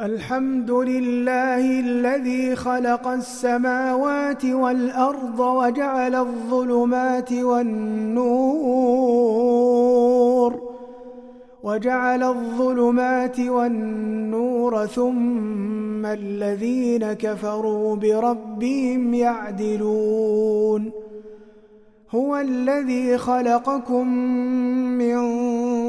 الحمد لله الذي خلق السماوات والأرض وجعل الظلمات والنور وجعل الظلمات والنور ثم الذين كفروا بربهم يعدلون. هو الذي خلقكم من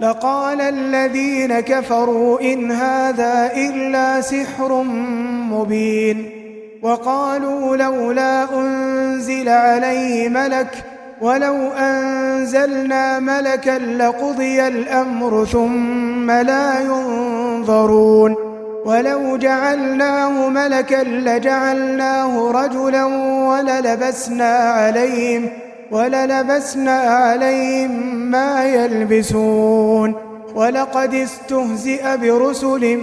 لقال الذين كفروا إن هذا إلا سحر مبين وقالوا لولا أنزل عليه ملك ولو أنزلنا ملكا لقضي الأمر ثم لا ينظرون ولو جعلناه ملكا لجعلناه رجلا وللبسنا عليهم وللبسنا عليهم ما يلبسون. ولقد استهزئ برسل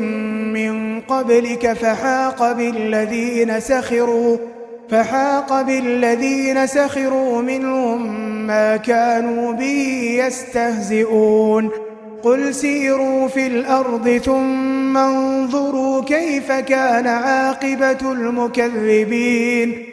من قبلك فحاق بالذين سخروا فحاق بالذين سخروا منهم ما كانوا به يستهزئون. قل سيروا في الأرض ثم انظروا كيف كان عاقبة المكذبين.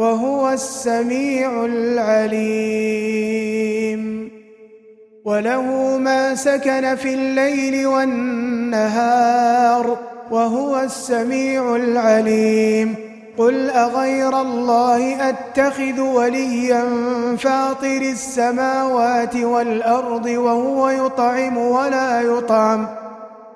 وهو السميع العليم. وله ما سكن في الليل والنهار وهو السميع العليم. قل أغير الله أتخذ وليا فاطر السماوات والأرض وهو يطعم ولا يطعم.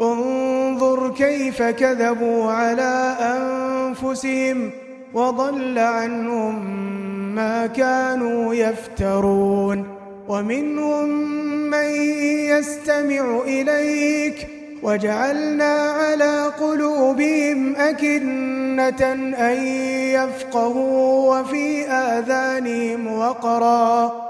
انظر كيف كذبوا على أنفسهم وضل عنهم ما كانوا يفترون. ومنهم من يستمع إليك وجعلنا على قلوبهم أكنة أن يفقهوا وفي آذانهم وقرا.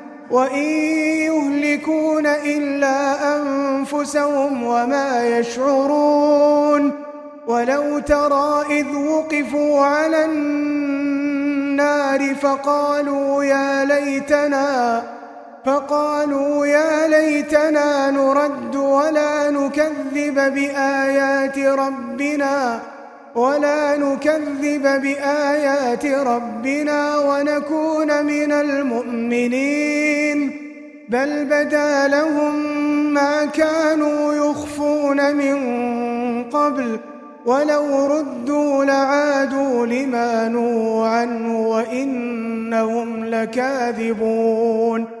وإن يهلكون إلا أنفسهم وما يشعرون ولو ترى إذ وقفوا على النار فقالوا يا ليتنا فقالوا يا ليتنا نرد ولا نكذب بآيات ربنا ولا نكذب بآيات ربنا ونكون من المؤمنين بل بدا لهم ما كانوا يخفون من قبل ولو ردوا لعادوا لما عنه وإنهم لكاذبون.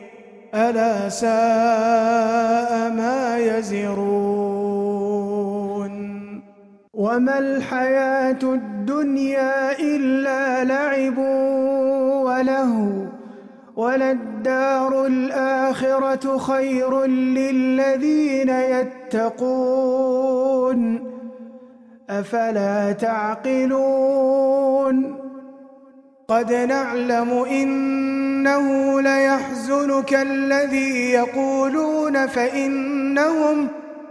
ألا ساء ما يزرون وما الحياة الدنيا إلا لعب وله وللدار الآخرة خير للذين يتقون أفلا تعقلون قد نعلم إنه ليحزنك الذي يقولون فإنهم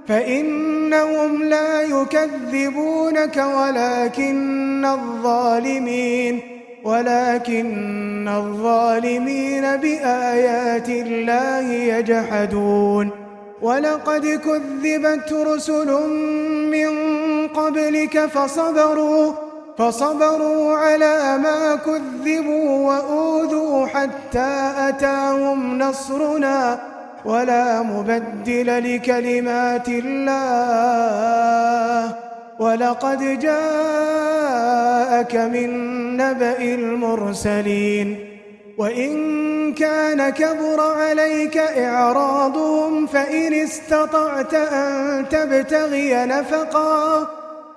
فإنهم لا يكذبونك ولكن الظالمين ولكن الظالمين بآيات الله يجحدون ولقد كذبت رسل من قبلك فصبروا فصبروا على ما كذبوا وأوذوا حتى أتاهم نصرنا ولا مبدل لكلمات الله. ولقد جاءك من نبأ المرسلين. وإن كان كبر عليك إعراضهم فإن استطعت أن تبتغي نفقا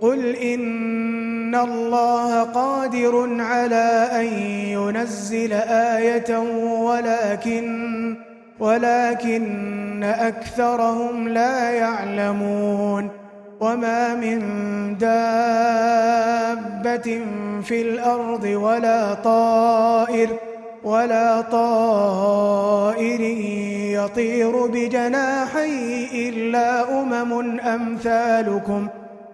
قل إن الله قادر على أن ينزل آية ولكن ولكن أكثرهم لا يعلمون. وما من دابة في الأرض ولا طائر ولا طائر يطير بجناحيه إلا أمم أمثالكم ۖ.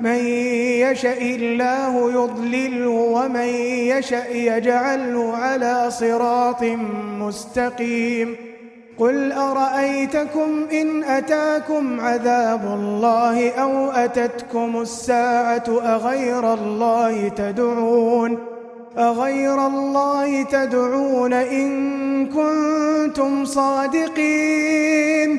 من يشأ الله يضلله ومن يشأ يجعله على صراط مستقيم. قل أرأيتكم إن أتاكم عذاب الله أو أتتكم الساعة أغير الله تدعون؟ أغير الله تدعون إن كنتم صادقين.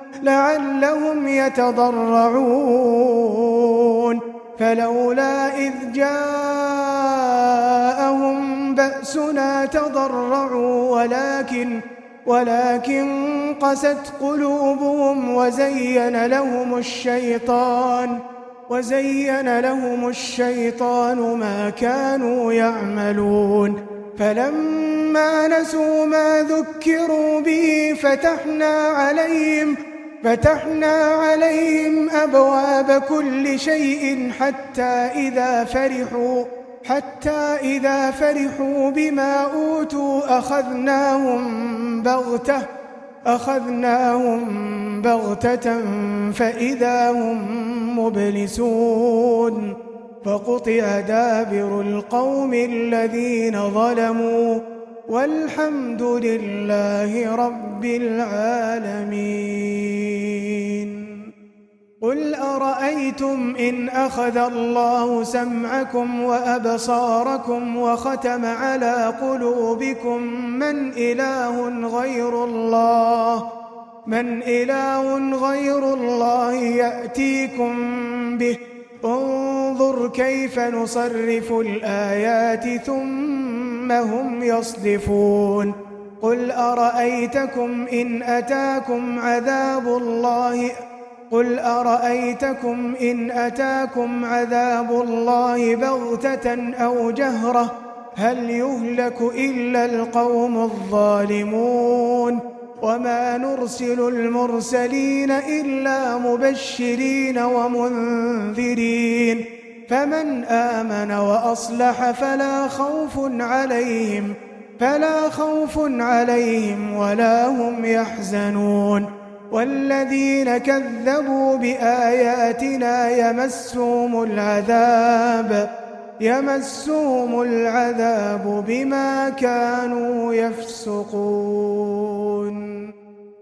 لعلهم يتضرعون. فلولا إذ جاءهم بأسنا تضرعوا ولكن ولكن قست قلوبهم وزين لهم الشيطان وزين لهم الشيطان ما كانوا يعملون. فلما نسوا ما ذكروا به فتحنا عليهم فتحنا عليهم أبواب كل شيء حتى إذا فرحوا حتى إذا فرحوا بما أوتوا أخذناهم بغتة أخذناهم بغتة فإذا هم مبلسون. فقطع دابر القوم الذين ظلموا والحمد لله رب العالمين. قل أرأيتم إن أخذ الله سمعكم وأبصاركم وختم على قلوبكم من إله غير الله؟ من إله غير الله يأتيكم به انظر كيف نصرف الآيات ثم هم يصدفون. قل أرأيتكم إن أتاكم عذاب الله؟ قل أرأيتكم إن أتاكم عذاب الله بغتة أو جهرة؟ هل يهلك إلا القوم الظالمون؟ وما نرسل المرسلين إلا مبشرين ومنذرين. فمن آمن وأصلح فلا خوف عليهم فلا خوف عليهم ولا هم يحزنون. والذين كذبوا بآياتنا يمسهم العذاب. يمسهم العذاب بما كانوا يفسقون.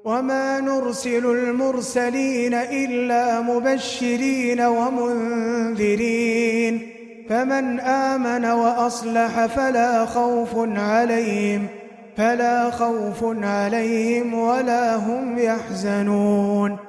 وما نرسل المرسلين إلا مبشرين ومنذرين. فمن آمن وأصلح فلا خوف عليهم فلا خوف عليهم ولا هم يحزنون.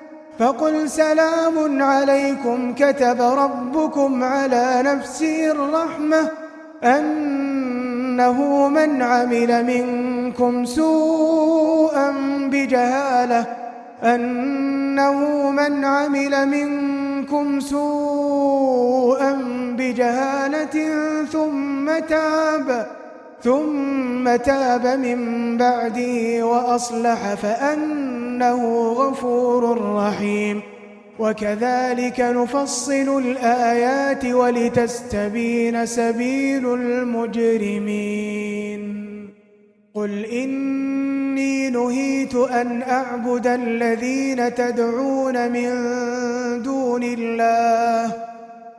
فقل سلام عليكم كتب ربكم على نفسه الرحمة أنه من عمل منكم سوءا بجهالة أنه من عمل منكم سوءا بجهالة ثم تاب. ثم تاب من بعده وأصلح فأنه غفور رحيم. وكذلك نفصل الآيات ولتستبين سبيل المجرمين. قل إني نهيت أن أعبد الذين تدعون من دون الله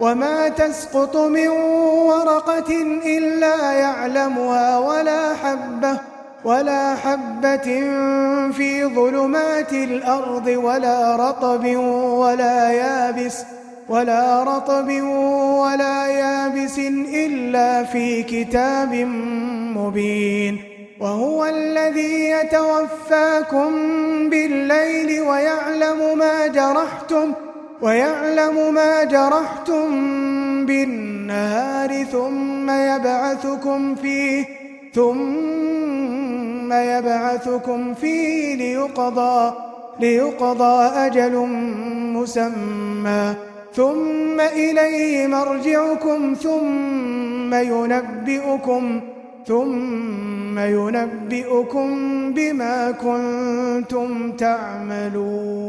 وما تسقط من ورقة إلا يعلمها ولا حبة ولا حبة في ظلمات الأرض ولا رطب ولا يابس ولا رطب ولا يابس إلا في كتاب مبين. وهو الذي يتوفاكم بالليل ويعلم ما جرحتم ويعلم ما جرحتم بالنهار ثم يبعثكم فيه ثم يبعثكم فيه ليقضى ليقضى أجل مسمى ثم إليه مرجعكم ثم ينبئكم ثم ينبئكم بما كنتم تعملون.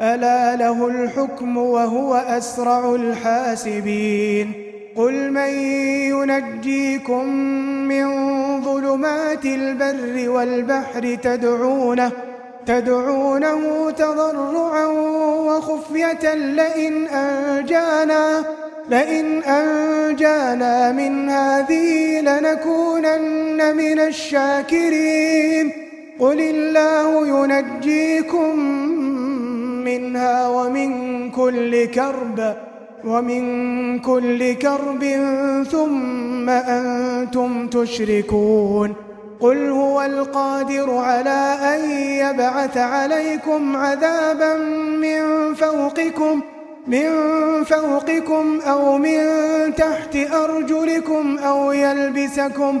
ألا له الحكم وهو أسرع الحاسبين. قل من ينجيكم من ظلمات البر والبحر تدعونه تدعونه تضرعا وخفية لئن أنجانا لئن أنجانا من هذه لنكونن من الشاكرين. قل الله ينجيكم منها ومن كل كرب ومن كل كرب ثم أنتم تشركون. قل هو القادر على أن يبعث عليكم عذابا من فوقكم من فوقكم أو من تحت أرجلكم أو يلبسكم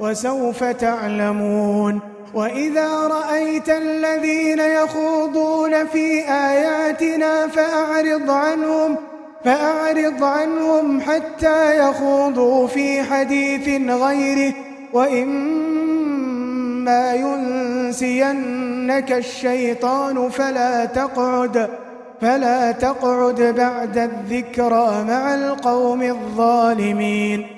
وسوف تعلمون وإذا رأيت الذين يخوضون في آياتنا فأعرض عنهم فأعرض عنهم حتى يخوضوا في حديث غيره وإما ينسينك الشيطان فلا تقعد فلا تقعد بعد الذكرى مع القوم الظالمين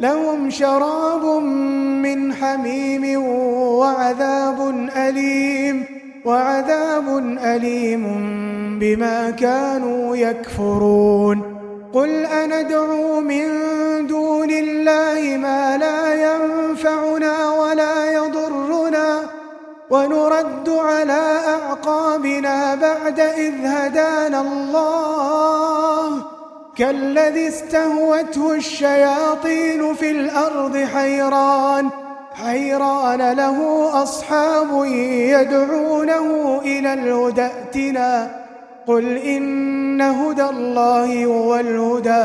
لهم شراب من حميم وعذاب أليم وعذاب أليم بما كانوا يكفرون. قل أندعو من دون الله ما لا ينفعنا ولا يضرنا ونرد على أعقابنا بعد إذ هدانا الله. كالذي استهوته الشياطين في الأرض حيران حيران له أصحاب يدعونه إلى الهدى ائتنا. قل إن هدى الله هو الهدى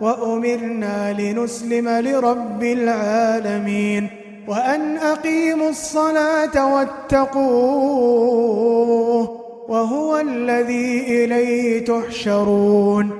وأمرنا لنسلم لرب العالمين. وأن أقيموا الصلاة واتقوه وهو الذي إليه تحشرون.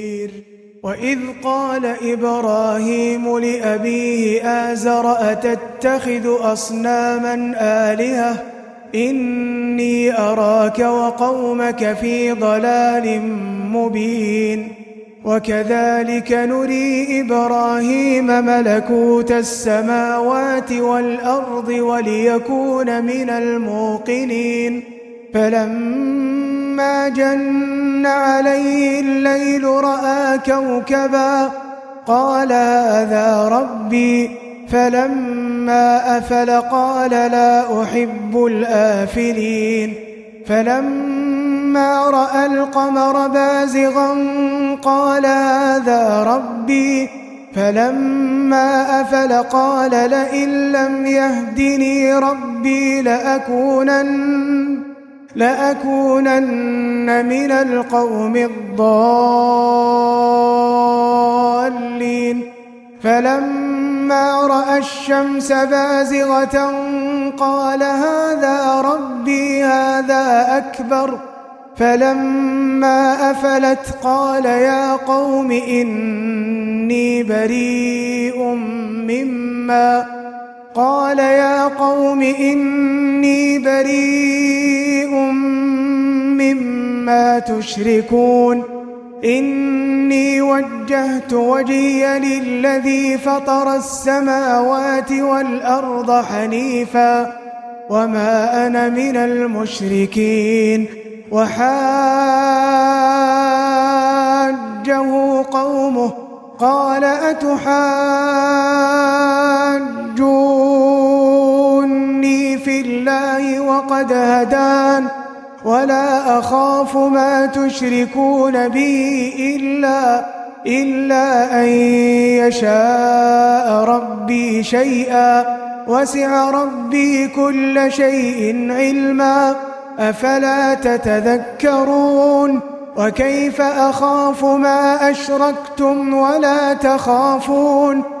وإذ قال إبراهيم لأبيه آزر أتتخذ أصناما آلهة؟ إني أراك وقومك في ضلال مبين. وكذلك نري إبراهيم ملكوت السماوات والأرض وليكون من الموقنين. فلما جن عليه الليل رأى كوكبا قال هذا ربي فلما أفل قال لا أحب الآفلين فلما رأى القمر بازغا قال هذا ربي فلما أفل قال لئن لم يهدني ربي لأكونن لأكونن من القوم الضالين. فلما رأى الشمس بازغة قال هذا ربي هذا أكبر. فلما أفلت قال يا قوم إني بريء مما قال يا قوم إني بريء مما تشركون إني وجهت وجهي للذي فطر السماوات والأرض حنيفا وما أنا من المشركين وحاجه قومه قال أتحاجوني في الله وقد هدان ولا أخاف ما تشركون به إلا إلا أن يشاء ربي شيئا. وسع ربي كل شيء علما. أفلا تتذكرون؟ وكيف أخاف ما أشركتم ولا تخافون؟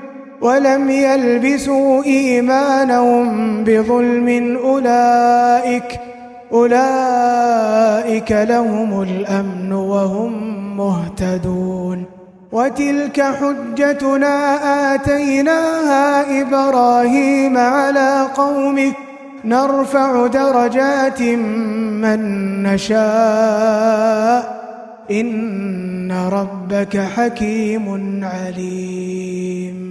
ولم يلبسوا إيمانهم بظلم أولئك أولئك لهم الأمن وهم مهتدون. وتلك حجتنا آتيناها إبراهيم على قومه نرفع درجات من نشاء. إن ربك حكيم عليم.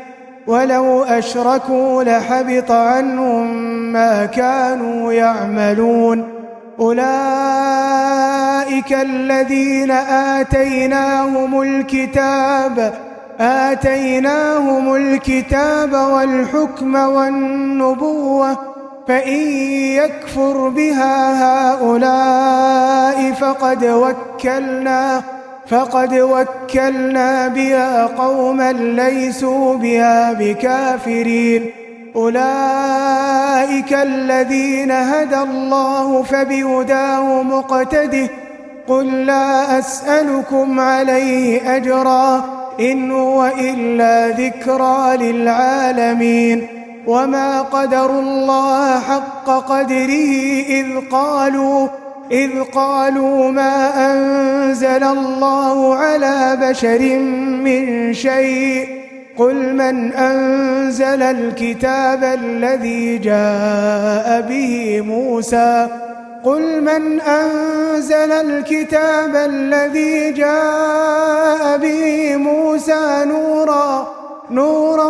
ولو أشركوا لحبط عنهم ما كانوا يعملون. أولئك الذين آتيناهم الكتاب آتيناهم الكتاب والحكم والنبوة فإن يكفر بها هؤلاء فقد وكلنا. فقد وكلنا بها قوما ليسوا بها بكافرين. أولئك الذين هدى الله فبهداه مقتده. قل لا أسألكم عليه أجرا إن هو إلا ذكرى للعالمين. وما قدروا الله حق قدره إذ قالوا إذ قالوا ما أنزل الله على بشر من شيء قل من أنزل الكتاب الذي جاء به موسى قل من أنزل الكتاب الذي جاء به موسى نورا نورا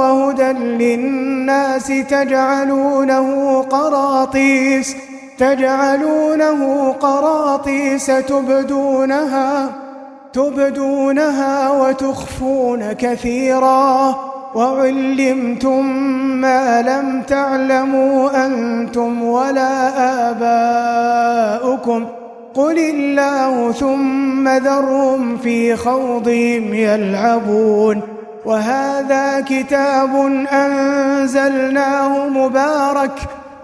وهدى للناس تجعلونه قراطيس تجعلونه قراطيس تبدونها تبدونها وتخفون كثيرا. وعلمتم ما لم تعلموا أنتم ولا آباؤكم. قل الله ثم ذرهم في خوضهم يلعبون. وهذا كتاب أنزلناه مبارك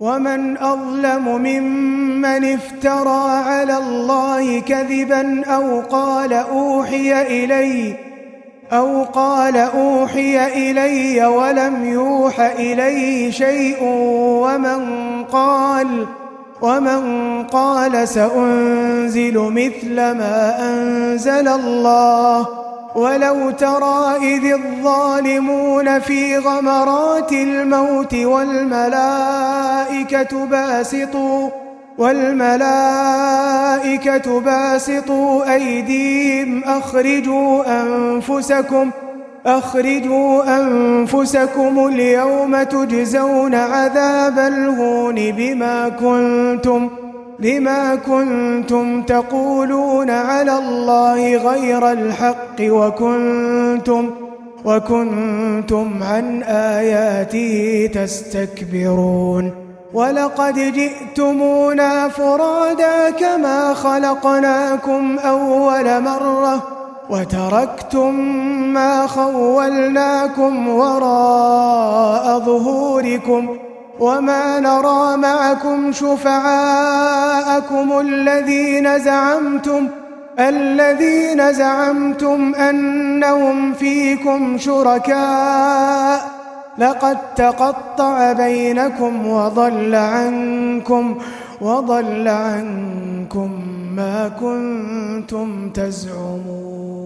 ومن أظلم ممن افترى على الله كذبا أو قال أوحي إلي أو قال أوحي إلي ولم يوح إليه شيء ومن قال ومن قال سأنزل مثل ما أنزل الله ولو ترى إذ الظالمون في غمرات الموت والملائكة باسطوا والملائكة باسطوا أيديهم أخرجوا أنفسكم أخرجوا أنفسكم اليوم تجزون عذاب الهون بما كنتم بما كنتم تقولون على الله غير الحق وكنتم وكنتم عن آياته تستكبرون ولقد جئتمونا فرادا كما خلقناكم أول مرة وتركتم ما خولناكم وراء ظهوركم وما نرى معكم شفعاءكم الذين زعمتم الذين زعمتم أنهم فيكم شركاء لقد تقطع بينكم وضل عنكم وضل عنكم ما كنتم تزعمون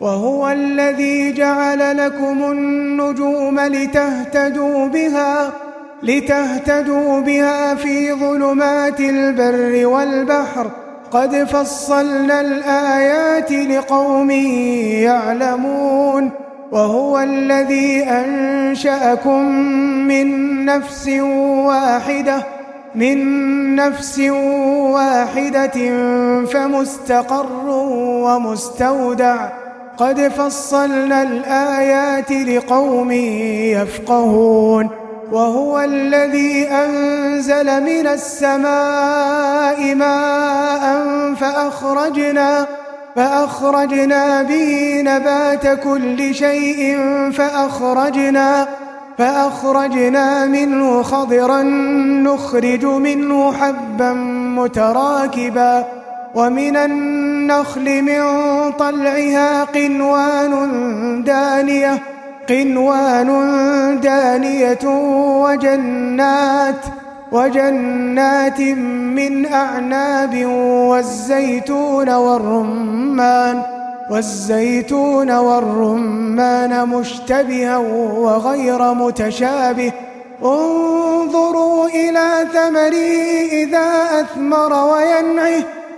وهو الذي جعل لكم النجوم لتهتدوا بها لتهتدوا بها في ظلمات البر والبحر. قد فصلنا الآيات لقوم يعلمون. وهو الذي أنشأكم من نفس واحدة من نفس واحدة فمستقر ومستودع. قد فصلنا الآيات لقوم يفقهون وهو الذي أنزل من السماء ماء فأخرجنا فأخرجنا به نبات كل شيء فأخرجنا فأخرجنا منه خضرا نخرج منه حبا متراكبا ومن النخل من طلعها قنوان دانية قنوان دانية وجنات وجنات من أعناب والزيتون والرمان والزيتون والرمان مشتبها وغير متشابه. انظروا إلى ثمره إذا أثمر وينعه.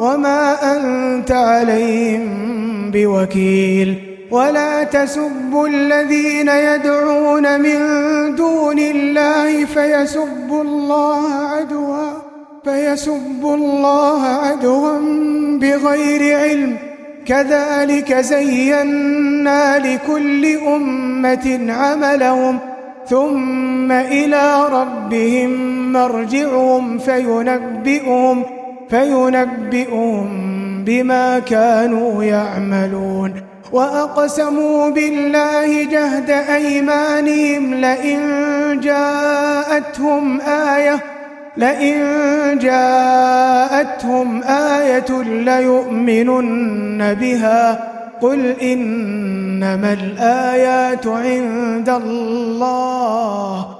وما أنت عليهم بوكيل ولا تسبوا الذين يدعون من دون الله فيسبوا الله عدوا فيسبوا الله عدوا بغير علم كذلك زينا لكل أمة عملهم ثم إلى ربهم مرجعهم فينبئهم فينبئهم بما كانوا يعملون. وأقسموا بالله جهد أيمانهم لئن جاءتهم آية لئن جاءتهم آية ليؤمنن بها. قل إنما الآيات عند الله.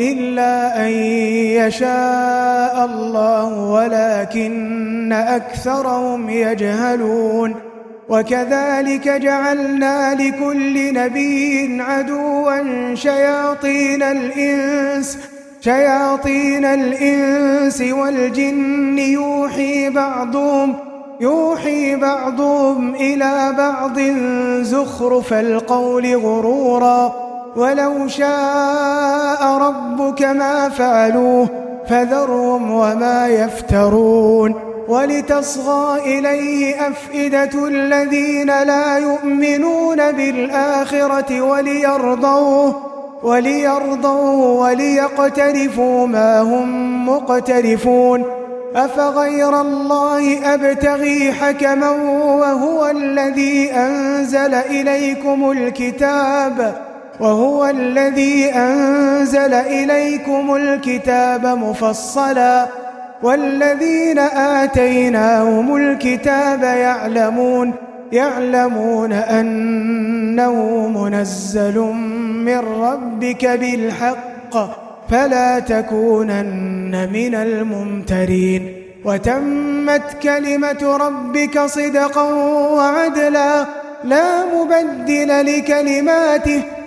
إلا أن يشاء الله ولكن أكثرهم يجهلون. وكذلك جعلنا لكل نبي عدوا شياطين الإنس شياطين الإنس والجن. يوحي بعضهم يوحي بعضهم إلى بعض زخرف القول غرورا. ولو شاء ربك ما فعلوه فذرهم وما يفترون ولتصغى إليه أفئدة الذين لا يؤمنون بالآخرة وليرضوه وليرضوه وليقترفوا ما هم مقترفون أفغير الله أبتغي حكما وهو الذي أنزل إليكم الكتاب وهو الذي أنزل إليكم الكتاب مفصلا والذين آتيناهم الكتاب يعلمون يعلمون أنه منزل من ربك بالحق فلا تكونن من الممترين وتمت كلمة ربك صدقا وعدلا لا مبدل لكلماته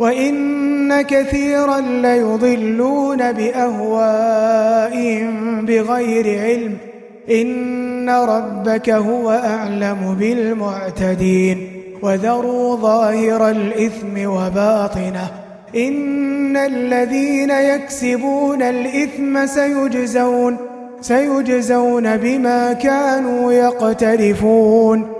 وإن كثيرا ليضلون بأهوائهم بغير علم. إن ربك هو أعلم بالمعتدين. وذروا ظاهر الإثم وباطنه. إن الذين يكسبون الإثم سيجزون سيجزون بما كانوا يقترفون.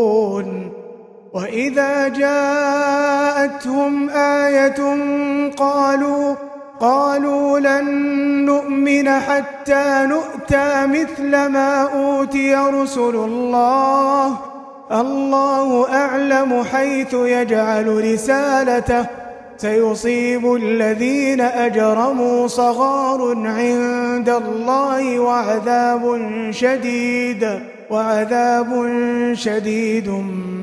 وإذا جاءتهم آية قالوا قالوا لن نؤمن حتى نؤتى مثل ما أوتي رسل الله. الله أعلم حيث يجعل رسالته. سيصيب الذين أجرموا صغار عند الله وعذاب شديد. وعذاب شديد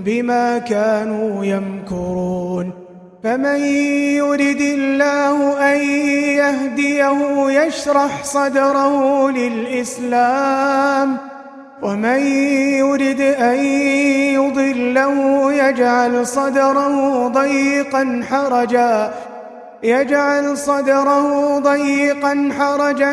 بما كانوا يمكرون. فمن يرد الله أن يهديه يشرح صدره للإسلام ومن يرد أن يضله يجعل صدره ضيقا حرجا يجعل صدره ضيقا حرجا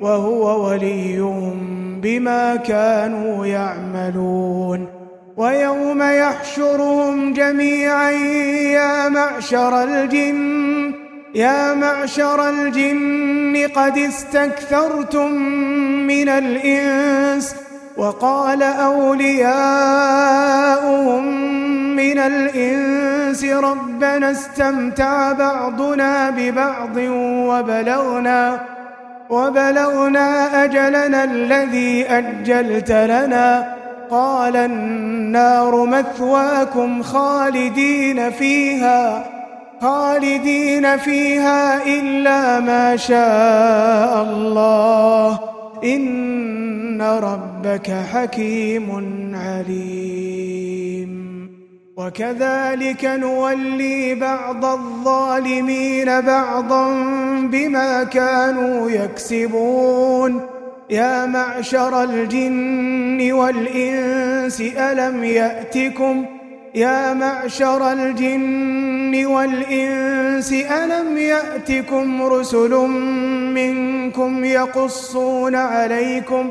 وهو وليهم بما كانوا يعملون. ويوم يحشرهم جميعا يا معشر الجن يا معشر الجن قد استكثرتم من الإنس. وقال أولياؤهم من الإنس ربنا استمتع بعضنا ببعض وبلغنا وبلغنا أجلنا الذي أجلت لنا. قال النار مثواكم خالدين فيها خالدين فيها إلا ما شاء الله. إن ربك حكيم عليم. وكذلك نولي بعض الظالمين بعضا بما كانوا يكسبون. يا معشر الجن والإنس ألم يأتكم؟ يا معشر الجن والإنس ألم يأتكم رسل منكم يقصون عليكم؟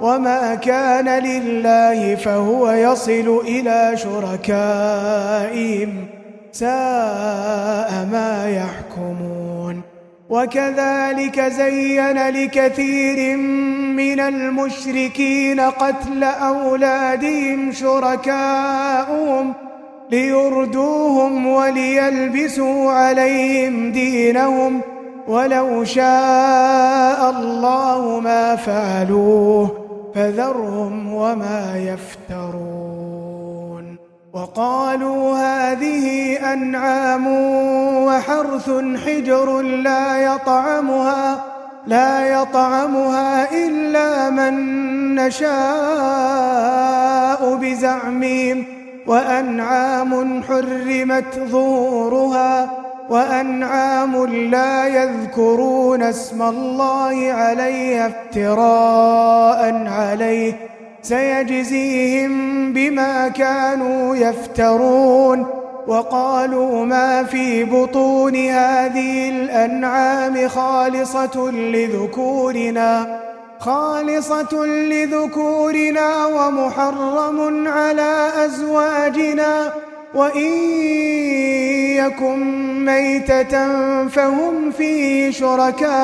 وما كان لله فهو يصل إلى شركائهم ساء ما يحكمون وكذلك زين لكثير من المشركين قتل أولادهم شركاؤهم ليردوهم وليلبسوا عليهم دينهم ولو شاء الله ما فعلوه فذرهم وما يفترون. وقالوا هذه أنعام وحرث حجر لا يطعمها لا يطعمها إلا من نشاء بزعمهم وأنعام حرمت ظهورها. وأنعام لا يذكرون اسم الله عليه افتراء عليه. سيجزيهم بما كانوا يفترون. وقالوا ما في بطون هذه الأنعام خالصة لذكورنا خالصة لذكورنا ومحرم على أزواجنا. وإن يكن ميتة فهم فيه شركاء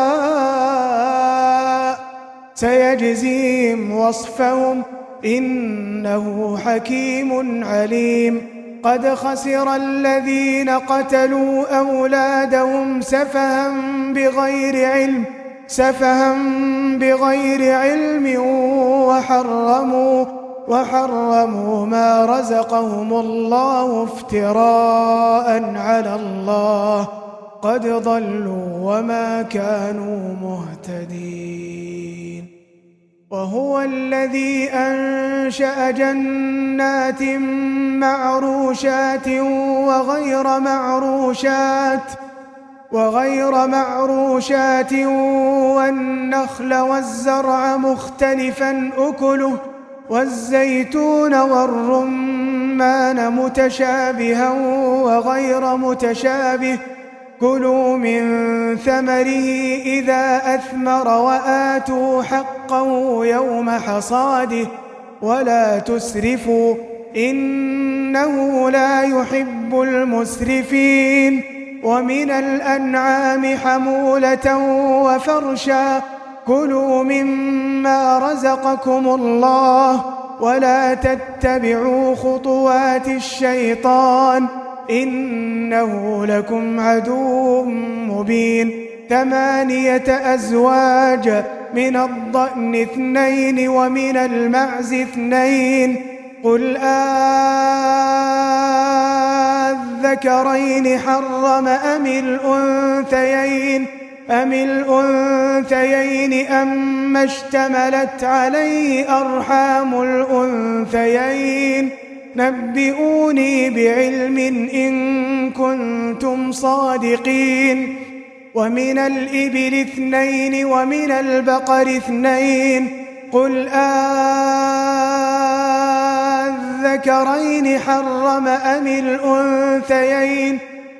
سيجزيهم وصفهم إنه حكيم عليم قد خسر الذين قتلوا أولادهم سفها بغير علم سفها بغير علم وحرموا وحرموا ما رزقهم الله افتراء على الله. قد ضلوا وما كانوا مهتدين. وهو الذي أنشأ جنات معروشات وغير معروشات وغير معروشات والنخل والزرع مختلفا أكله والزيتون والرمان متشابها وغير متشابه كلوا من ثمره إذا أثمر وآتوا حقا يوم حصاده ولا تسرفوا إنه لا يحب المسرفين ومن الأنعام حمولة وفرشا كلوا مما رزقكم الله ولا تتبعوا خطوات الشيطان إنه لكم عدو مبين ثمانية أزواج من الضأن اثنين ومن المعز اثنين قل آذكرين حرم أم الأنثيين أم الأنثيين أم اشتملت عليه أرحام الأنثيين؟ نبئوني بعلم إن كنتم صادقين. ومن الإبل اثنين ومن البقر اثنين. قل آذكرين حرم أم الأنثيين؟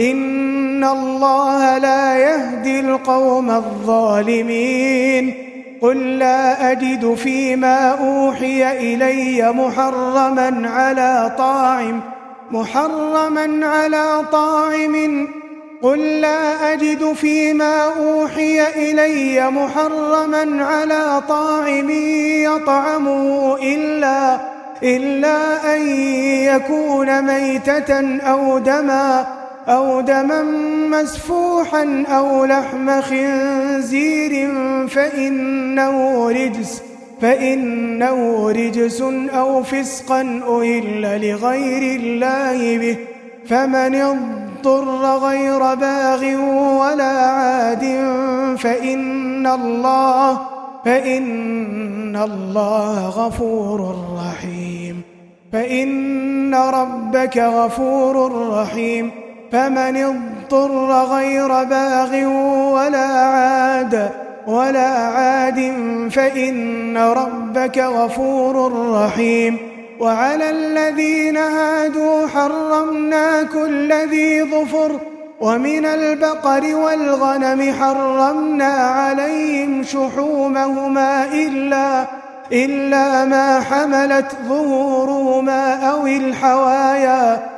إن الله لا يهدي القوم الظالمين. قل لا أجد فيما أوحي إلي محرما على طاعم محرما على طاعم. قل لا أجد فيما أوحي إلي محرما على طاعم يطعمه إلا إلا أن يكون ميتة أو دما. أو دما مسفوحا أو لحم خنزير فإنه رجس فإنه رجس أو فسقا أهل لغير الله به. فمن اضطر غير باغ ولا عاد فإن الله فإن الله غفور رحيم. فإن ربك غفور رحيم. فمن اضطر غير باغ ولا عاد ولا عاد فإن ربك غفور رحيم وعلى الذين هادوا حرمنا كل ذي ظفر ومن البقر والغنم حرمنا عليهم شحومهما إلا إلا ما حملت ظهورهما أو الحوايا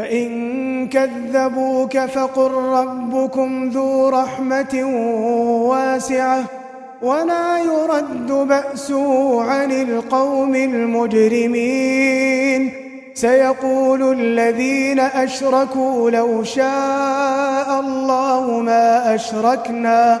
فإن كذبوك فقل ربكم ذو رحمة واسعة ولا يرد بأسه عن القوم المجرمين. سيقول الذين أشركوا لو شاء الله ما أشركنا.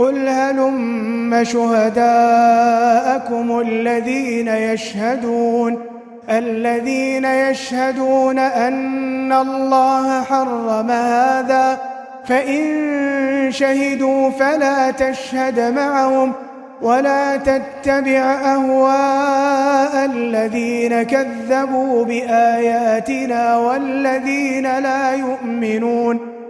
قل هلم شهداءكم الذين يشهدون الذين يشهدون أن الله حرم هذا فإن شهدوا فلا تشهد معهم ولا تتبع أهواء الذين كذبوا بآياتنا والذين لا يؤمنون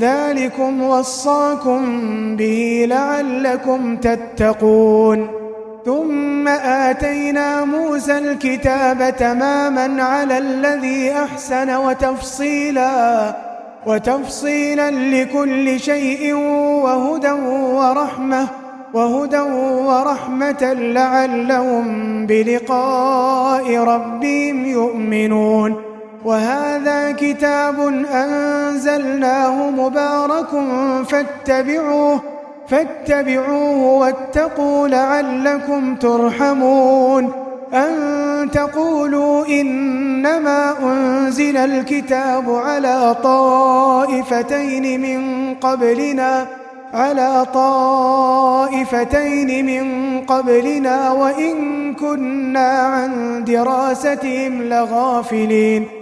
ذلكم وصاكم به لعلكم تتقون. ثم آتينا موسى الكتاب تماما على الذي أحسن وتفصيلا وتفصيلا لكل شيء وهدى ورحمة وهدى ورحمة لعلهم بلقاء ربهم يؤمنون. وهذا كتاب أنزلناه مبارك فاتبعوه فاتبعوه واتقوا لعلكم ترحمون. أن تقولوا إنما أنزل الكتاب على طائفتين من قبلنا على طائفتين من قبلنا وإن كنا عن دراستهم لغافلين.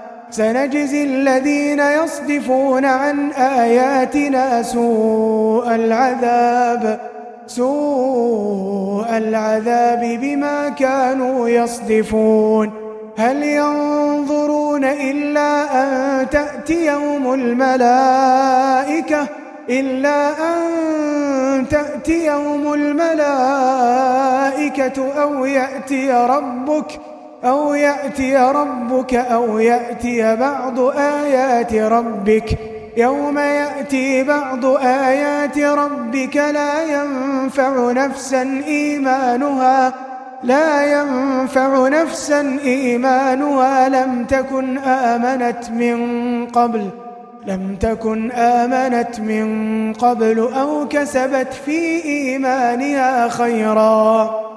سنجزي الذين يصدفون عن آياتنا سوء العذاب سوء العذاب بما كانوا يصدفون. هل ينظرون إلا أن تأتيهم الملائكة؟ إلا أن تأتيهم الملائكة أو يأتي ربك أو يأتي ربك أو يأتي بعض آيات ربك. يوم يأتي بعض آيات ربك لا ينفع نفسا إيمانها لا ينفع نفسا إيمانها. لم تكن آمنت من قبل لم تكن آمنت من قبل أو كسبت في إيمانها خيرا.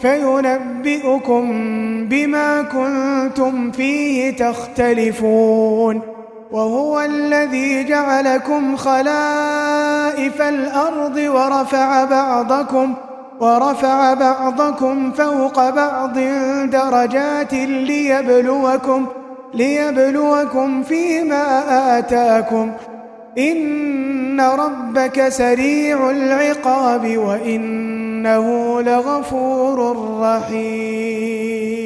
فينبئكم بما كنتم فيه تختلفون وهو الذي جعلكم خلائف الأرض ورفع بعضكم ورفع بعضكم فوق بعض درجات ليبلوكم ليبلوكم فيما آتاكم إن ربك سريع العقاب وإنه لغفور رحيم.